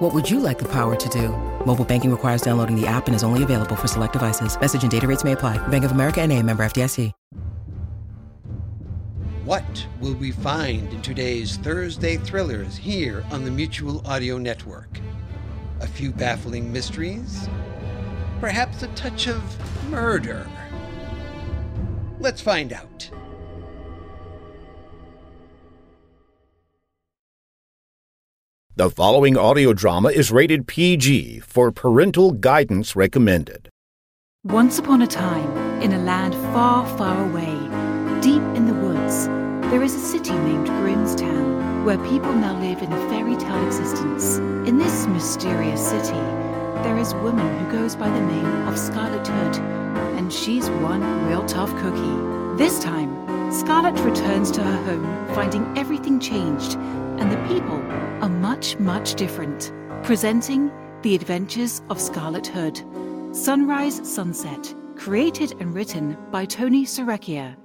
What would you like the power to do? Mobile banking requires downloading the app and is only available for select devices. Message and data rates may apply. Bank of America and a member FDIC. What will we find in today's Thursday thrillers here on the Mutual Audio Network? A few baffling mysteries? Perhaps a touch of murder? Let's find out. The following audio drama is rated PG for parental guidance recommended. Once upon a time, in a land far, far away, deep in the woods, there is a city named Grimms Town, where people now live in a fairy tale existence. In this mysterious city, there is a woman who goes by the name of Scarlett Hood, and she's one real tough cookie. This time, Scarlett returns to her home, finding everything changed, and the people are much, much different. Presenting The Adventures of Scarlett Hood. Sunrise Sunset, created and written by Tony Serecchia.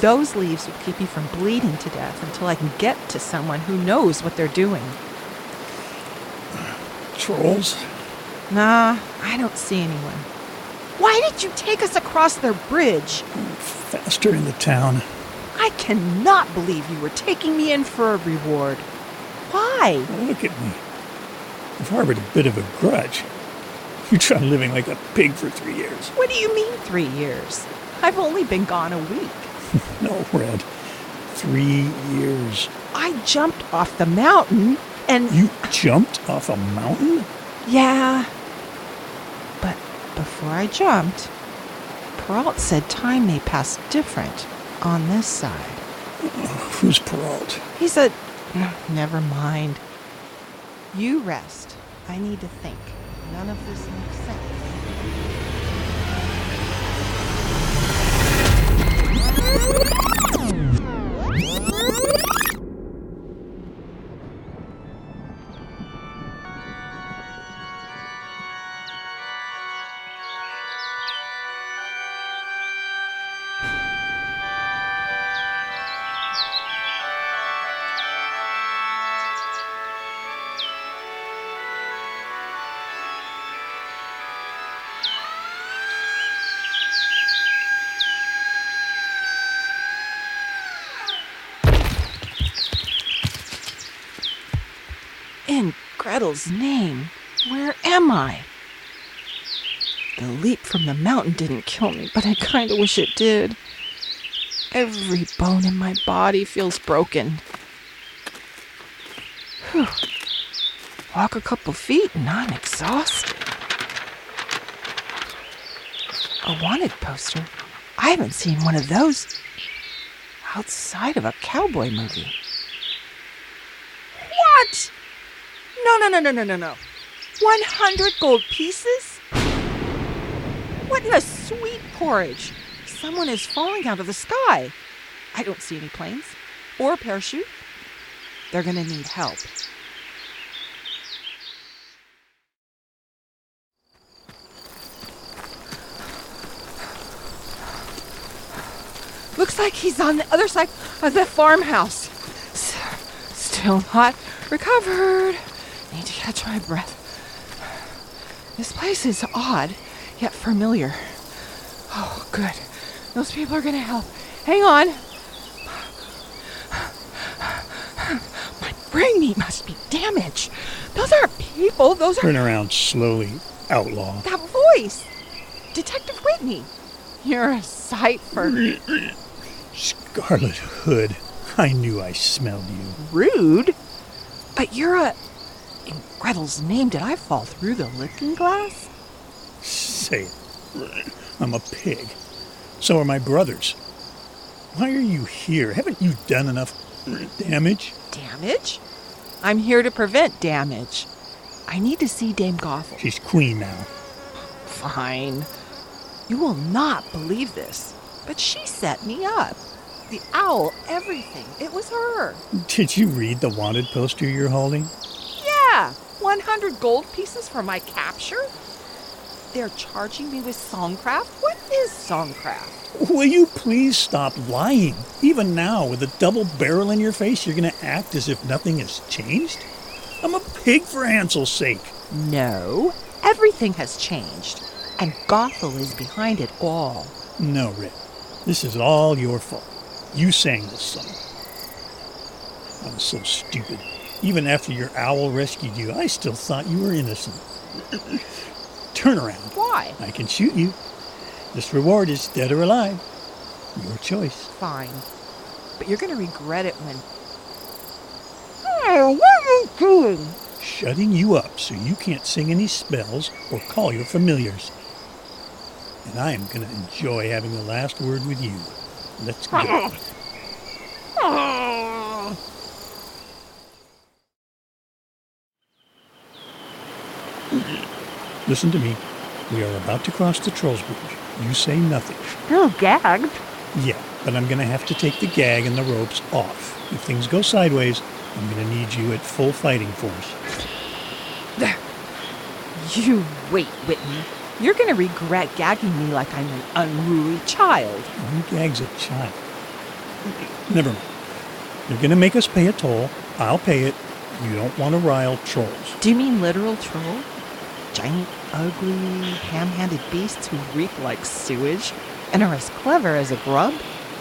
Those leaves would keep me from bleeding to death until I can get to someone who knows what they're doing. Trolls? Nah, I don't see anyone. Why did you take us across their bridge? Faster in the town. I cannot believe you were taking me in for a reward. Why? Look at me. I've harbored a bit of a grudge. You tried living like a pig for three years. What do you mean, three years? I've only been gone a week. No, Red. Three years. I jumped off the mountain and. You jumped off a mountain? Yeah. Before I jumped, Peralt said time may pass different on this side. Who's Peralt? He's a. Never mind. You rest. I need to think. None of this makes sense. In Name, where am I? The leap from the mountain didn't kill me, but I kind of wish it did. Every bone in my body feels broken. Whew. Walk a couple feet and I'm exhausted. A wanted poster? I haven't seen one of those outside of a cowboy movie. What? No, no, no, no, no, no, no. 100 gold pieces? What in the sweet porridge? Someone is falling out of the sky. I don't see any planes or parachute. They're gonna need help. Looks like he's on the other side of the farmhouse. Still not recovered. Need to catch my breath. This place is odd, yet familiar. Oh, good. Those people are gonna help. Hang on. My brain meat must be damaged. Those aren't people. Those are Turn around slowly, outlaw. that voice. Detective Whitney. You're a sight for Scarlett Hood. I knew I smelled you. rude. But you're a. In Gretel's name, did I fall through the looking glass? Say it. I'm a pig. So are my brothers. Why are you here? Haven't you done enough damage? Damage? I'm here to prevent damage. I need to see Dame Gothel. She's queen now. Fine. You will not believe this, but she set me up. The owl, everything. It was her. Did you read the wanted poster you're holding? Yeah, 100 gold pieces for my capture? They're charging me with Songcraft? What is Songcraft? Will you please stop lying? Even now, with a double barrel in your face, you're going to act as if nothing has changed? I'm a pig for Hansel's sake. No, everything has changed, and Gothel is behind it all. No, Rick. This is all your fault. You sang this song. I'm so stupid. Even after your owl rescued you, I still thought you were innocent. Turn around. Why? I can shoot you. This reward is dead or alive. Your choice. Fine. But you're going to regret it when. Oh, what are you doing? Shutting you up so you can't sing any spells or call your familiars. And I am going to enjoy having the last word with you. Let's go. Listen to me. We are about to cross the Trolls Bridge. You say nothing. Still gagged. Yeah, but I'm going to have to take the gag and the ropes off. If things go sideways, I'm going to need you at full fighting force. There. You wait, Whitney. You're going to regret gagging me like I'm an unruly child. Who gags a child? Never mind. You're going to make us pay a toll. I'll pay it. You don't want to rile trolls. Do you mean literal troll? Giant, ugly, ham-handed beasts who reek like sewage and are as clever as a grub?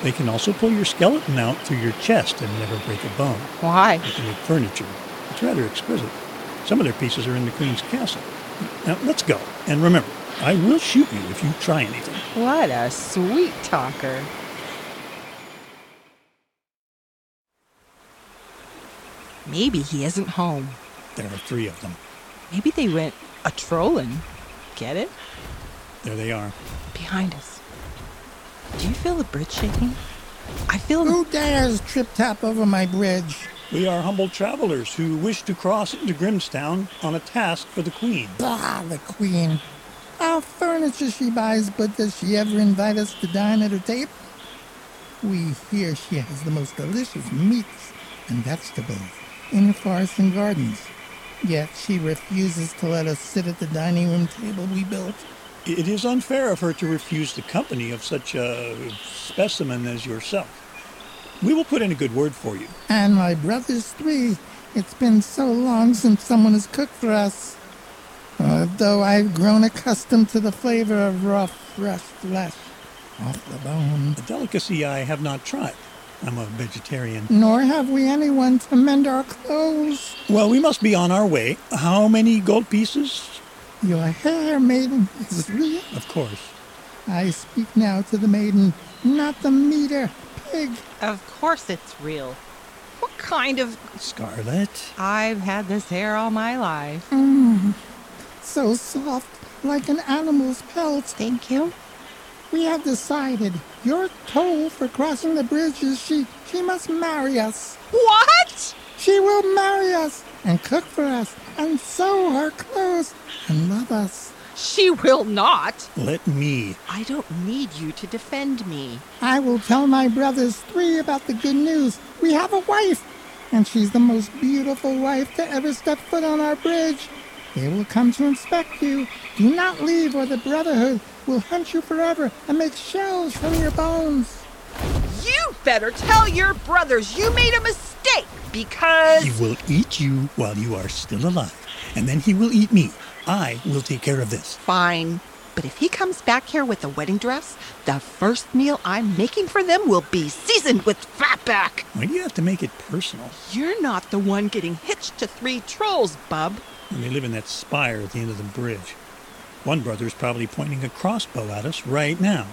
They can also pull your skeleton out through your chest and never break a bone. Why? They can make furniture. It's rather exquisite. Some of their pieces are in the Queen's castle. Now, let's go. And remember, I will shoot you if you try anything. What a sweet talker. Maybe he isn't home. There are three of them. Maybe they went a trolling. Get it? There they are. Behind us. Do you feel the bridge shaking? I feel. Who dares trip tap over my bridge? We are humble travelers who wish to cross into Grimms Town on a task for the Queen. Bah, the queen. Our furniture she buys, but does she ever invite us to dine at her table? We hear she has the most delicious meats and vegetables in her forests and gardens. Yet she refuses to let us sit at the dining room table we built. It is unfair of her to refuse the company of such a specimen as yourself. We will put in a good word for you. And my brothers three. It's been so long since someone has cooked for us. Uh, though I've grown accustomed to the flavor of rough, fresh flesh off the bone. A delicacy I have not tried. I'm a vegetarian. Nor have we anyone to mend our clothes. Well, we must be on our way. How many gold pieces? Your hair, maiden, is real. Of course. I speak now to the maiden, not the meter, pig. Of course it's real. What kind of. Scarlett. I've had this hair all my life. Mmm, so soft, like an animal's pelt. Thank you. We have decided your toll for crossing the bridge is she. She must marry us. What? She will marry us and cook for us and sew our clothes and love us. She will not. Let me. I don't need you to defend me. I will tell my brothers three about the good news. We have a wife, and she's the most beautiful wife to ever step foot on our bridge. They will come to inspect you. Do not leave, or the Brotherhood will hunt you forever and make shells from your bones. You better tell your brothers you made a mistake because. He will eat you while you are still alive, and then he will eat me. I will take care of this. Fine. But if he comes back here with a wedding dress, the first meal I'm making for them will be seasoned with fatback. Why do you have to make it personal? You're not the one getting hitched to three trolls, bub. And they live in that spire at the end of the bridge. One brother's probably pointing a crossbow at us right now.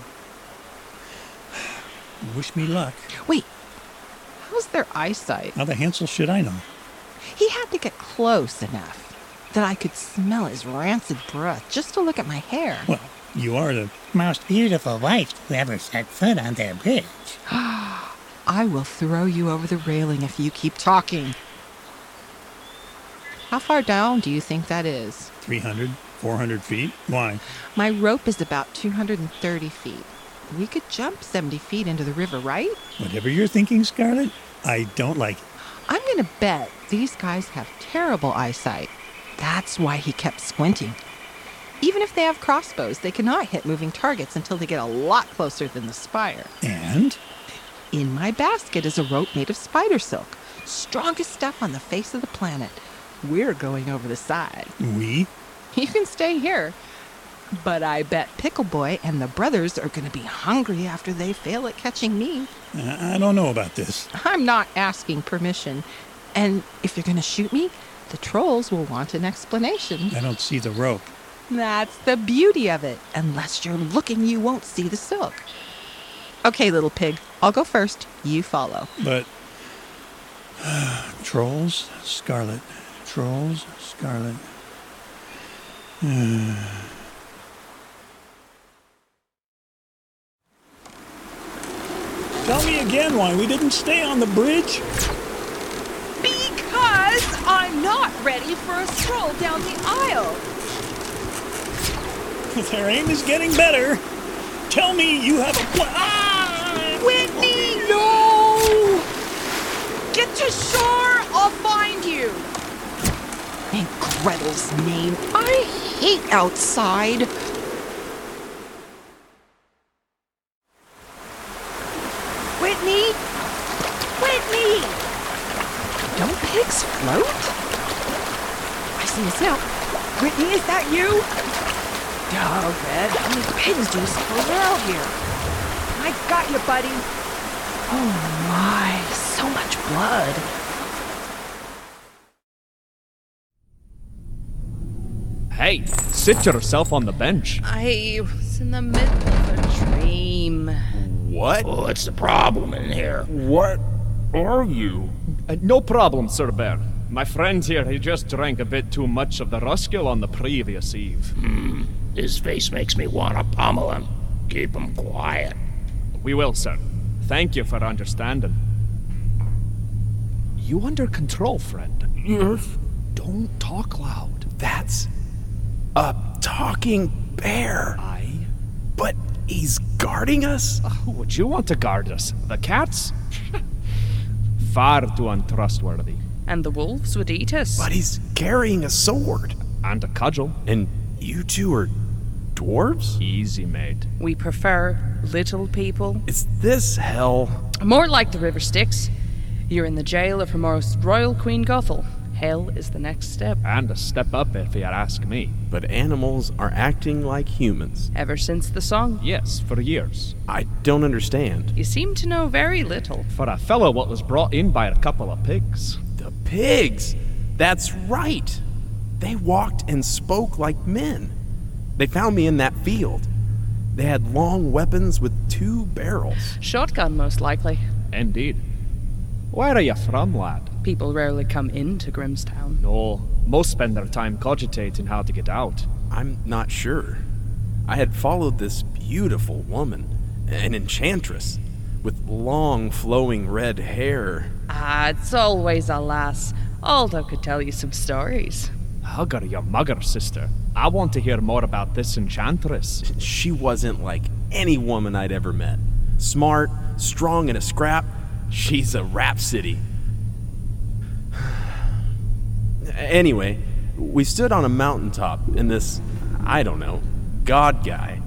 Wish me luck. Wait, how's their eyesight? How the Hansel should I know? He had to get close enough that I could smell his rancid breath just to look at my hair. Well, you are the Most beautiful wife who ever set foot on their bridge. I will throw you over the railing if you keep talking. How far down do you think that is? 300. 400 feet? Why? My rope is about 230 feet. We could jump 70 feet into the river, right? Whatever you're thinking, Scarlett, I don't like it. I'm going to bet these guys have terrible eyesight. That's why he kept squinting. Even if they have crossbows, they cannot hit moving targets until they get a lot closer than the spire. And? In my basket is a rope made of spider silk, strongest stuff on the face of the planet. We're going over the side. We? You can stay here. But I bet Pickle Boy and the brothers are going to be hungry after they fail at catching me. I I don't know about this. I'm not asking permission. And if you're going to shoot me, the trolls will want an explanation. I don't see the rope. That's the beauty of it. Unless you're looking, you won't see the silk. Okay, little pig, I'll go first. You follow. But. trolls, Scarlett. Trolls, Scarlett. Tell me again why we didn't stay on the bridge. Because I'm not ready for a stroll down the aisle. Their aim is getting better. Tell me you have a plan. Ah! Whitney, no! Get to shore, I'll find Gretel's name, I hate outside. Whitney! Whitney! Don't pigs float? I see a now. Whitney, is that you? Oh, Red, how many pigs do you suppose are out here? I got you, buddy. Oh my, so much blood. Hey, sit yourself on the bench. I was in the middle of a dream. What? What's the problem in here? What are you? Uh, no problem, Sir Bear. My friend here, he just drank a bit too much of the Ruskill on the previous eve. Hmm. His face makes me want to pummel him. Keep him quiet. We will, sir. Thank you for understanding. You under control, friend? Yes. Don't talk loud. That's a talking bear. I? But he's guarding us? Uh, would you want to guard us? The cats? Far too untrustworthy. And the wolves would eat us. But he's carrying a sword. And a cudgel. And you two are dwarves? Easy, mate. We prefer little people. Is this hell? More like the River Styx. You're in the jail of Her Most Royal Queen Gothel. Hell is the next step. And a step up, if you ask me. But animals are acting like humans. Ever since the song? Yes, for years. I don't understand. You seem to know very little. For a fellow what was brought in by a couple of pigs. The pigs! That's right! They walked and spoke like men. They found me in that field. They had long weapons with two barrels. Shotgun, most likely. Indeed. Where are you from, lad? People rarely come into Grimms Town. No, most spend their time cogitating how to get out. I'm not sure. I had followed this beautiful woman, an enchantress, with long flowing red hair. Ah, it's always a lass. Aldo could tell you some stories. Hugger, your mugger, sister. I want to hear more about this enchantress. She wasn't like any woman I'd ever met. Smart, strong in a scrap. She's a rhapsody. Anyway, we stood on a mountaintop, and this, I don't know, God guy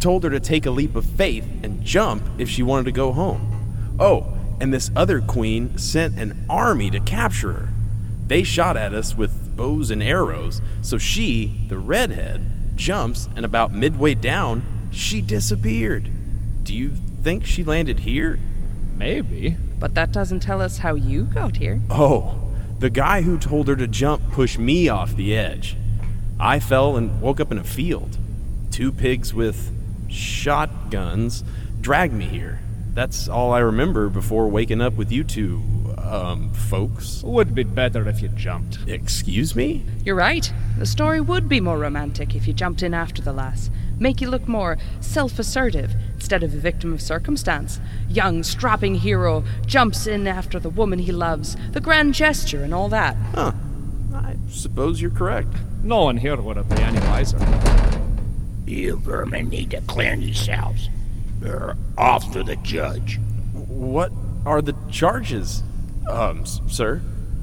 told her to take a leap of faith and jump if she wanted to go home. Oh, and this other queen sent an army to capture her. They shot at us with bows and arrows, so she, the redhead, jumps, and about midway down, she disappeared. Do you think she landed here? Maybe. But that doesn't tell us how you got here. Oh, the guy who told her to jump pushed me off the edge. I fell and woke up in a field. Two pigs with shotguns dragged me here. That's all I remember before waking up with you two, um, folks. Would be better if you jumped. Excuse me? You're right. The story would be more romantic if you jumped in after the lass. Make you look more self assertive instead of a victim of circumstance. Young, strapping hero jumps in after the woman he loves, the grand gesture and all that. Huh. I suppose you're correct. No one here would have been any wiser. You vermin need to clear yourselves. You're off to the judge. What are the charges, um, s- sir?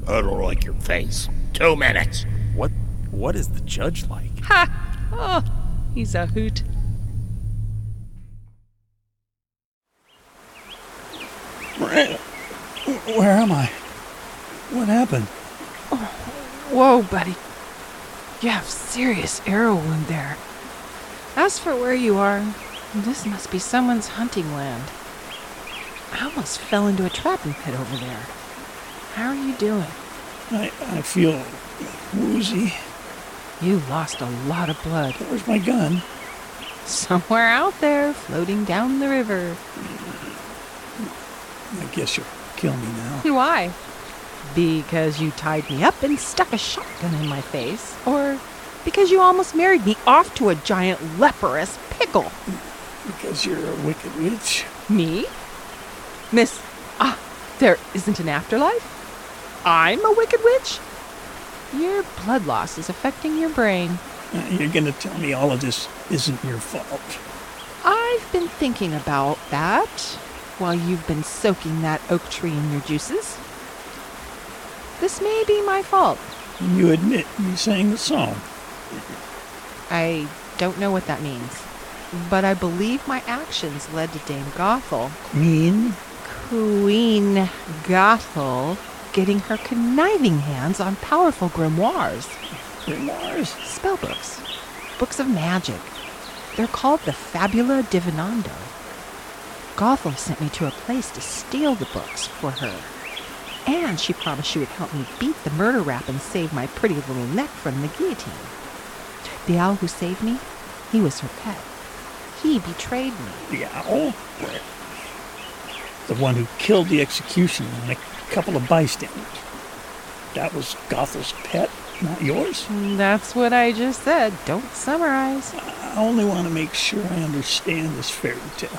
I don't like your face. Two minutes. What? What is the judge like? Ha! Oh, he's a hoot. Where, where am I? What happened? Oh, whoa, buddy. You have serious arrow wound there. As for where you are, this must be someone's hunting land. I almost fell into a trapping pit over there. How are you doing? I, I feel woozy. You lost a lot of blood. Where's my gun? Somewhere out there, floating down the river. I guess you'll kill me now. Why? Because you tied me up and stuck a shotgun in my face? Or because you almost married me off to a giant leprous pickle? Because you're a wicked witch. Me? Miss, ah, there isn't an afterlife? I'm a wicked witch? Your blood loss is affecting your brain. You're gonna tell me all of this isn't your fault. I've been thinking about that while you've been soaking that oak tree in your juices. This may be my fault. You admit you sang the song. I don't know what that means, but I believe my actions led to Dame Gothel, Queen? Queen Gothel, getting her conniving hands on powerful grimoires. Grimoires? Spellbooks. Books books of magic. They're called the Fabula Divinando. Gothel sent me to a place to steal the books for her. And she promised she would help me beat the murder rap and save my pretty little neck from the guillotine. The owl who saved me, he was her pet. He betrayed me. The owl? The one who killed the executioner and couple of bystanders. That was Gothel's pet, not yours? That's what I just said. Don't summarize. I only want to make sure I understand this fairy tale.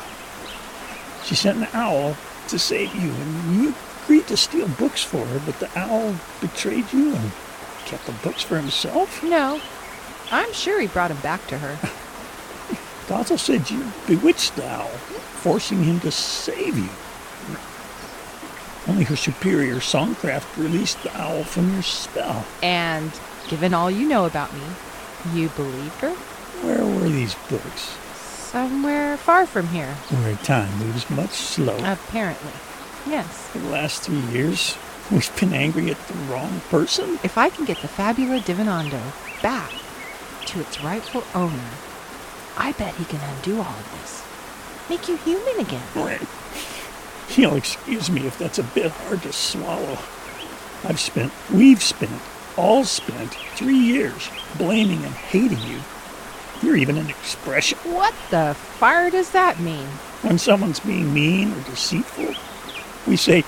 She sent an owl to save you, and you agreed to steal books for her, but the owl betrayed you and kept the books for himself? No, I'm sure he brought him back to her. Gothel said you bewitched the owl, forcing him to save you. Only her superior songcraft released the owl from your spell. And given all you know about me, you believed her? Where were these books? Somewhere far from here, Where time moves much slower. apparently. Yes. For the last three years, we've been angry at the wrong person. If I can get the Fabula Divinando back to its rightful owner, I bet he can undo all of this. Make you human again. Right. You'll excuse me if that's a bit hard to swallow. I've spent, we've spent, all spent three years blaming and hating you. You're even an expression. What the fire does that mean? When someone's being mean or deceitful, we say,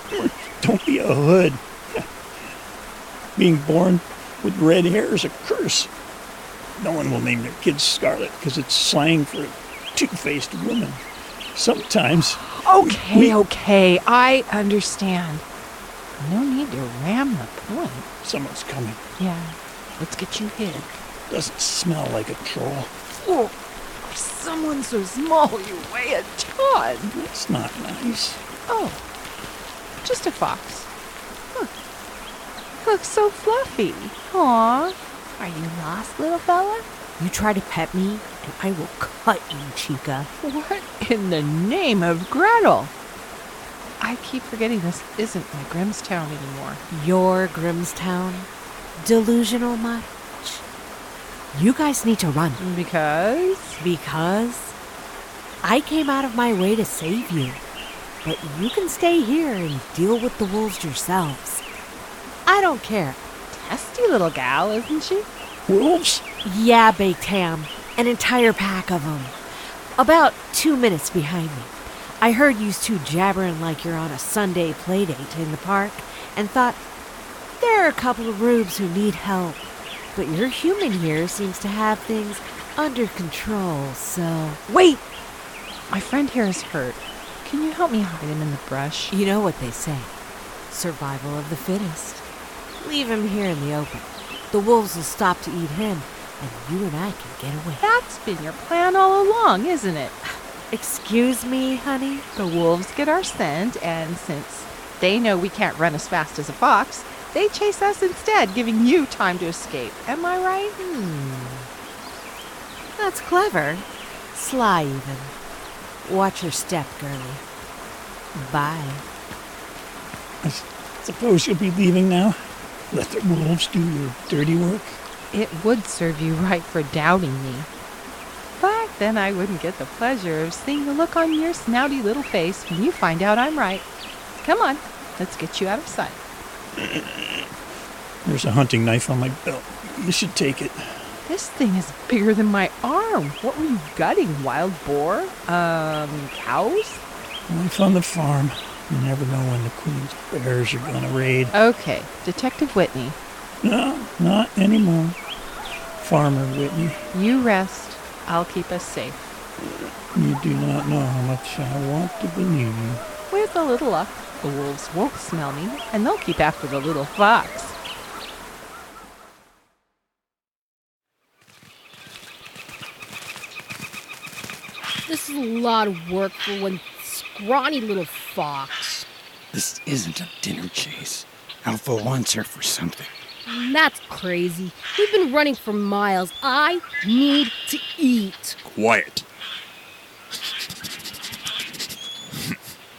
don't be a hood. Being born with red hair is a curse. No one will name their kids Scarlett because it's slang for a two-faced woman. Sometimes. Okay, we- okay, I understand. No need to ram the point. Someone's coming. Yeah, let's get you hid. Doesn't smell like a troll. Oh, someone so small, you weigh a ton. That's not nice. Oh, just a fox. Huh. Looks so fluffy. Aw. Are you lost, little fella? You try to pet me, and I will cut you, Chica. What in the name of Gretel? I keep forgetting this isn't my Grimms Town anymore. Your Grimms Town? Delusional much? You guys need to run. Because? Because I came out of my way to save you. But you can stay here and deal with the wolves yourselves. I don't care. Testy little gal, isn't she? Wolves? Yeah, baked ham. An entire pack of them. About two minutes behind me. I heard you two jabbering like you're on a Sunday playdate in the park and thought, there are a couple of rubes who need help. But your human here seems to have things under control, so. Wait! My friend here is hurt. Can you help me hide him in the brush? You know what they say survival of the fittest. Leave him here in the open. the wolves will stop to eat him, and you and I can get away. That's been your plan all along, isn't it? Excuse me, honey? The wolves get our scent, and since they know we can't run as fast as a fox, they chase us instead, giving you time to escape. Am I right? Hmm. That's clever. Sly, even. Watch your step, girlie. Bye. I suppose you'll be leaving now? Let the wolves do your dirty work? It would serve you right for doubting me. But then I wouldn't get the pleasure of seeing the look on your snouty little face when you find out I'm right. Come on, let's get you out of sight. There's a hunting knife on my belt. You should take it. This thing is bigger than my arm. What were you gutting? Wild boar? Um, cows? Life on the farm. You never know when the queen's bears are gonna raid. Okay, Detective Whitney, No, not anymore. Farmer Whitney, you rest. I'll keep us safe. you do not know how much I want to believe you. With a little luck, the wolves won't smell me, and they'll keep after the little fox. This is a lot of work for one scrawny little fox. This isn't a dinner chase. Alpha wants her for something. That's crazy. We've been running for miles. I need to eat. Quiet.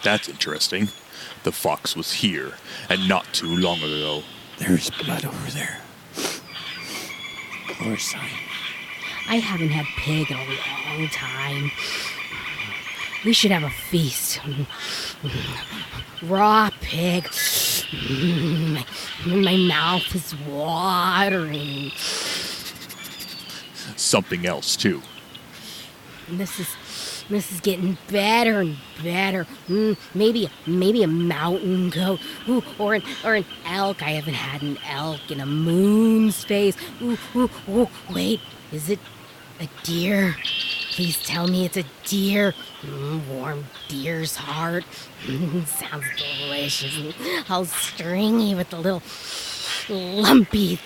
That's interesting. The fox was here, and not too long ago. There's blood over there. Poor sign. I haven't had pig in a long time. We should have a feast. Raw pig. My, my mouth is watering. Something else, too. This is this is getting better and better. Mm, maybe maybe a mountain goat, ooh, or an or an elk. I haven't had an elk in a moon's face. Ooh, ooh, ooh. Wait, is it a deer? Please tell me it's a deer. Mm, warm deer's heart. Mm, sounds delicious. All stringy with the little lumpy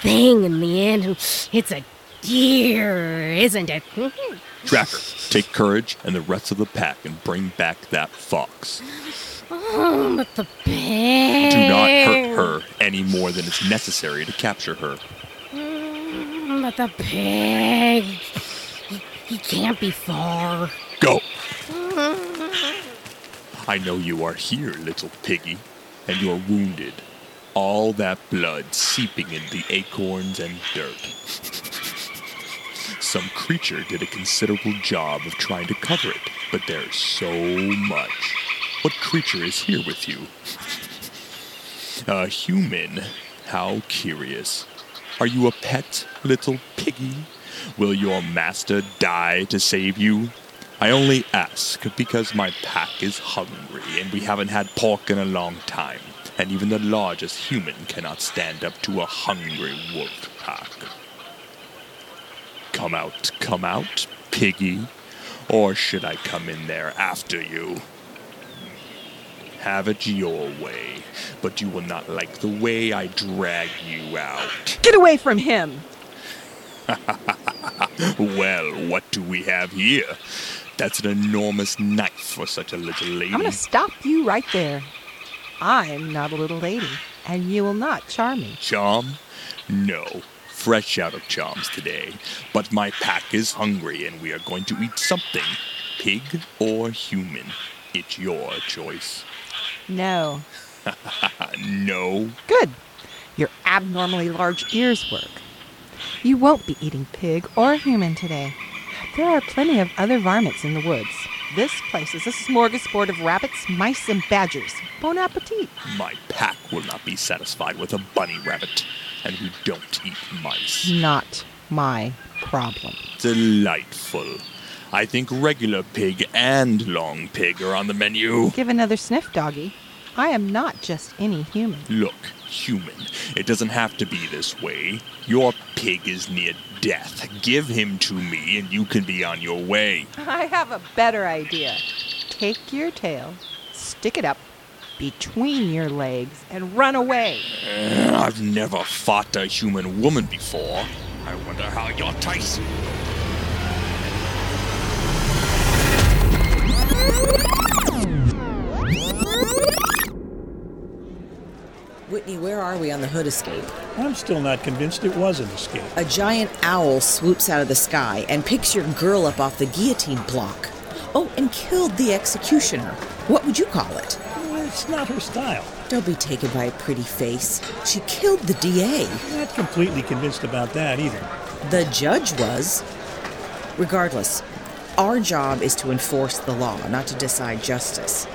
thing in the end. It's a deer, isn't it? Tracker, take courage and the rest of the pack and bring back that fox. Oh, but the pig. Do not hurt her any more than is necessary to capture her. Mm, But the pig. He, can't be far. Go! I know you are here, little piggy, and you're wounded. All that blood seeping in the acorns and dirt. Some creature did a considerable job of trying to cover it, but there's so much. What creature is here with you? A human. How curious. Are you a pet, little piggy? Will your master die to save you? I only ask because my pack is hungry and we haven't had pork in a long time, and even the largest human cannot stand up to a hungry wolf pack. Come out, come out, piggy, or should I come in there after you? Have it your way, but you will not like the way I drag you out. Get away from him! well, what do we have here? That's an enormous knife for such a little lady. I'm gonna stop you right there. I'm not a little lady, and you will not charm me. Charm? No. Fresh out of charms today. But my pack is hungry and we are going to eat something. Pig or human. It's your choice. No. no. Good. Your abnormally large ears work. You won't be eating pig or human today. There are plenty of other varmints in the woods. This place is a smorgasbord of rabbits, mice, and badgers. Bon appetit. My pack will not be satisfied with a bunny rabbit, and we don't eat mice. Not my problem. Delightful. I think regular pig and long pig are on the menu. Give another sniff, doggy. I am not just any human. Look, human, it doesn't have to be this way. Your pig is near death. Give him to me and you can be on your way. I have a better idea. Take your tail, stick it up, between your legs and run away. Uh, I've never fought a human woman before. I wonder how you're Tyson. Whitney, where are we on the hood escape? I'm still not convinced it was an escape. A giant owl swoops out of the sky and picks your girl up off the guillotine block. Oh, and killed the executioner. What would you call it? It's not her style. Don't be taken by a pretty face. She killed the DA. Not completely convinced about that either. The judge was. Regardless, our job is to enforce the law, not to decide justice.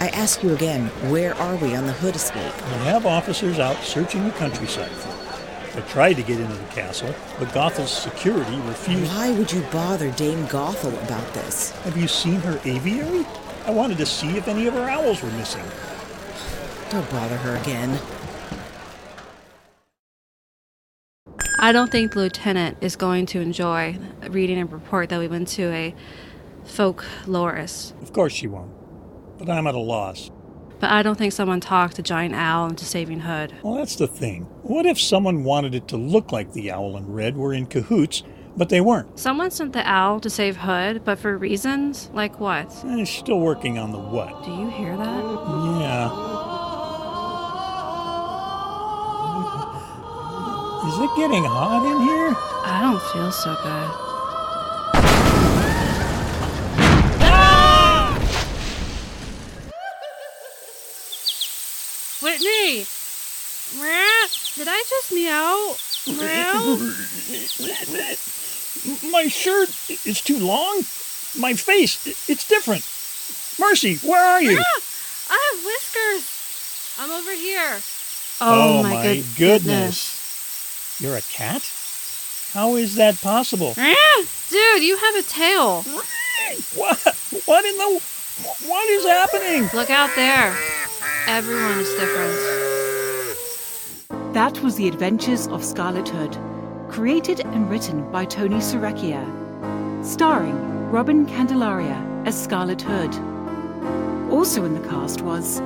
I ask you again, where are we on the hood escape? We have officers out searching the countryside for it. They tried to get into the castle, but Gothel's security refused. Why would you bother Dame Gothel about this? Have you seen her aviary? I wanted to see if any of her owls were missing. Don't bother her again. I don't think the lieutenant is going to enjoy reading a report that we went to a folklorist. Of course she won't. But I'm at a loss. But I don't think someone talked a giant owl into saving Hood. Well, that's the thing. What if someone wanted it to look like the owl and Red were in cahoots, but they weren't? Someone sent the owl to save Hood, but for reasons? Like what? Eh, still working on the what. Do you hear that? Yeah. Is it getting hot in here? I don't feel so good. Whitney! Did I just meow? Meow? My shirt is too long. My face, it's different. Mercy, where are you? Ah, I have whiskers. I'm over here. Oh, Oh, my, my good- goodness. You're a cat? How is that possible? Dude, you have a tail. What? What in the. What is happening? Look out there. Everyone is different. That was The Adventures of Scarlett Hood, created and written by Tony Serecchia, starring Robin Candelaria as Scarlett Hood. Also in the cast was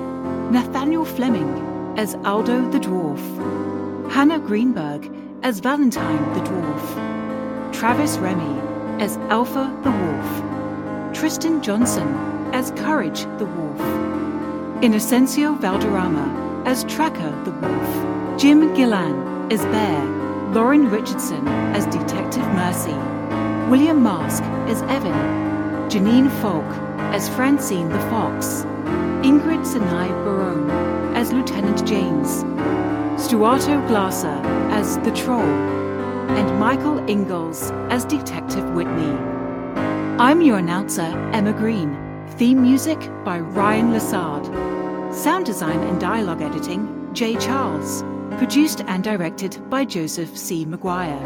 Nathaniel Fleming as Aldo the Dwarf, Hannah Greenberg as Valentine the Dwarf, Travis Remy as Alpha the Wolf, Tristan Johnson as Courage the Wolf, Inocencio Valderrama as Tracker the Wolf, Jim Gillan as Bear, Lauren Richardson as Detective Mercy, William Mask as Evan, Janine Falk as Francine the Fox, Ingrid Sinai Barone as Lieutenant James, Stuarto Glasser as the Troll, and Michael Ingalls as Detective Whitney. I'm your announcer, Emma Green. Theme music by Ryan Lassard. Sound design and dialogue editing, Jay Charles. Produced and directed by Joseph C. McGuire.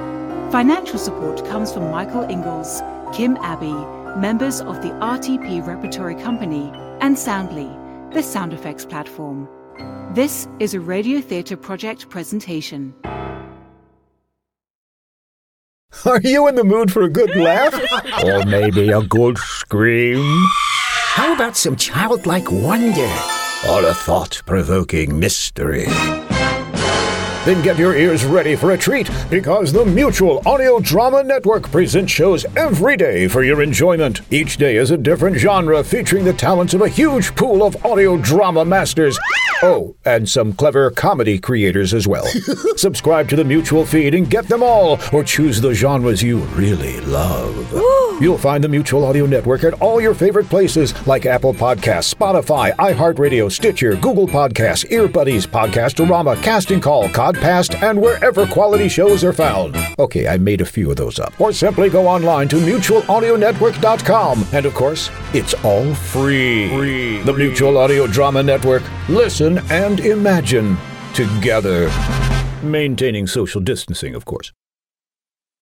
Financial support comes from Michael Ingalls, Kim Abbey, members of the RTP Repertory Company, and Soundly, the sound effects platform. This is a Radio Theatre Project presentation. Are you in the mood for a good laugh? or maybe a good scream? About some childlike wonder? Or a thought provoking mystery? Then get your ears ready for a treat because the Mutual Audio Drama Network presents shows every day for your enjoyment. Each day is a different genre featuring the talents of a huge pool of audio drama masters. Oh, and some clever comedy creators as well. Subscribe to the Mutual feed and get them all, or choose the genres you really love. You'll find the Mutual Audio Network at all your favorite places like Apple Podcasts, Spotify, iHeartRadio, Stitcher, Google Podcasts, Earbuddies, Podcastorama, Casting Call, Codcast, and wherever quality shows are found. Okay, I made a few of those up. Or simply go online to mutualaudionetwork.com. And of course, it's all free. Free. The Mutual Audio Drama Network. Listen and imagine together. Maintaining social distancing, of course.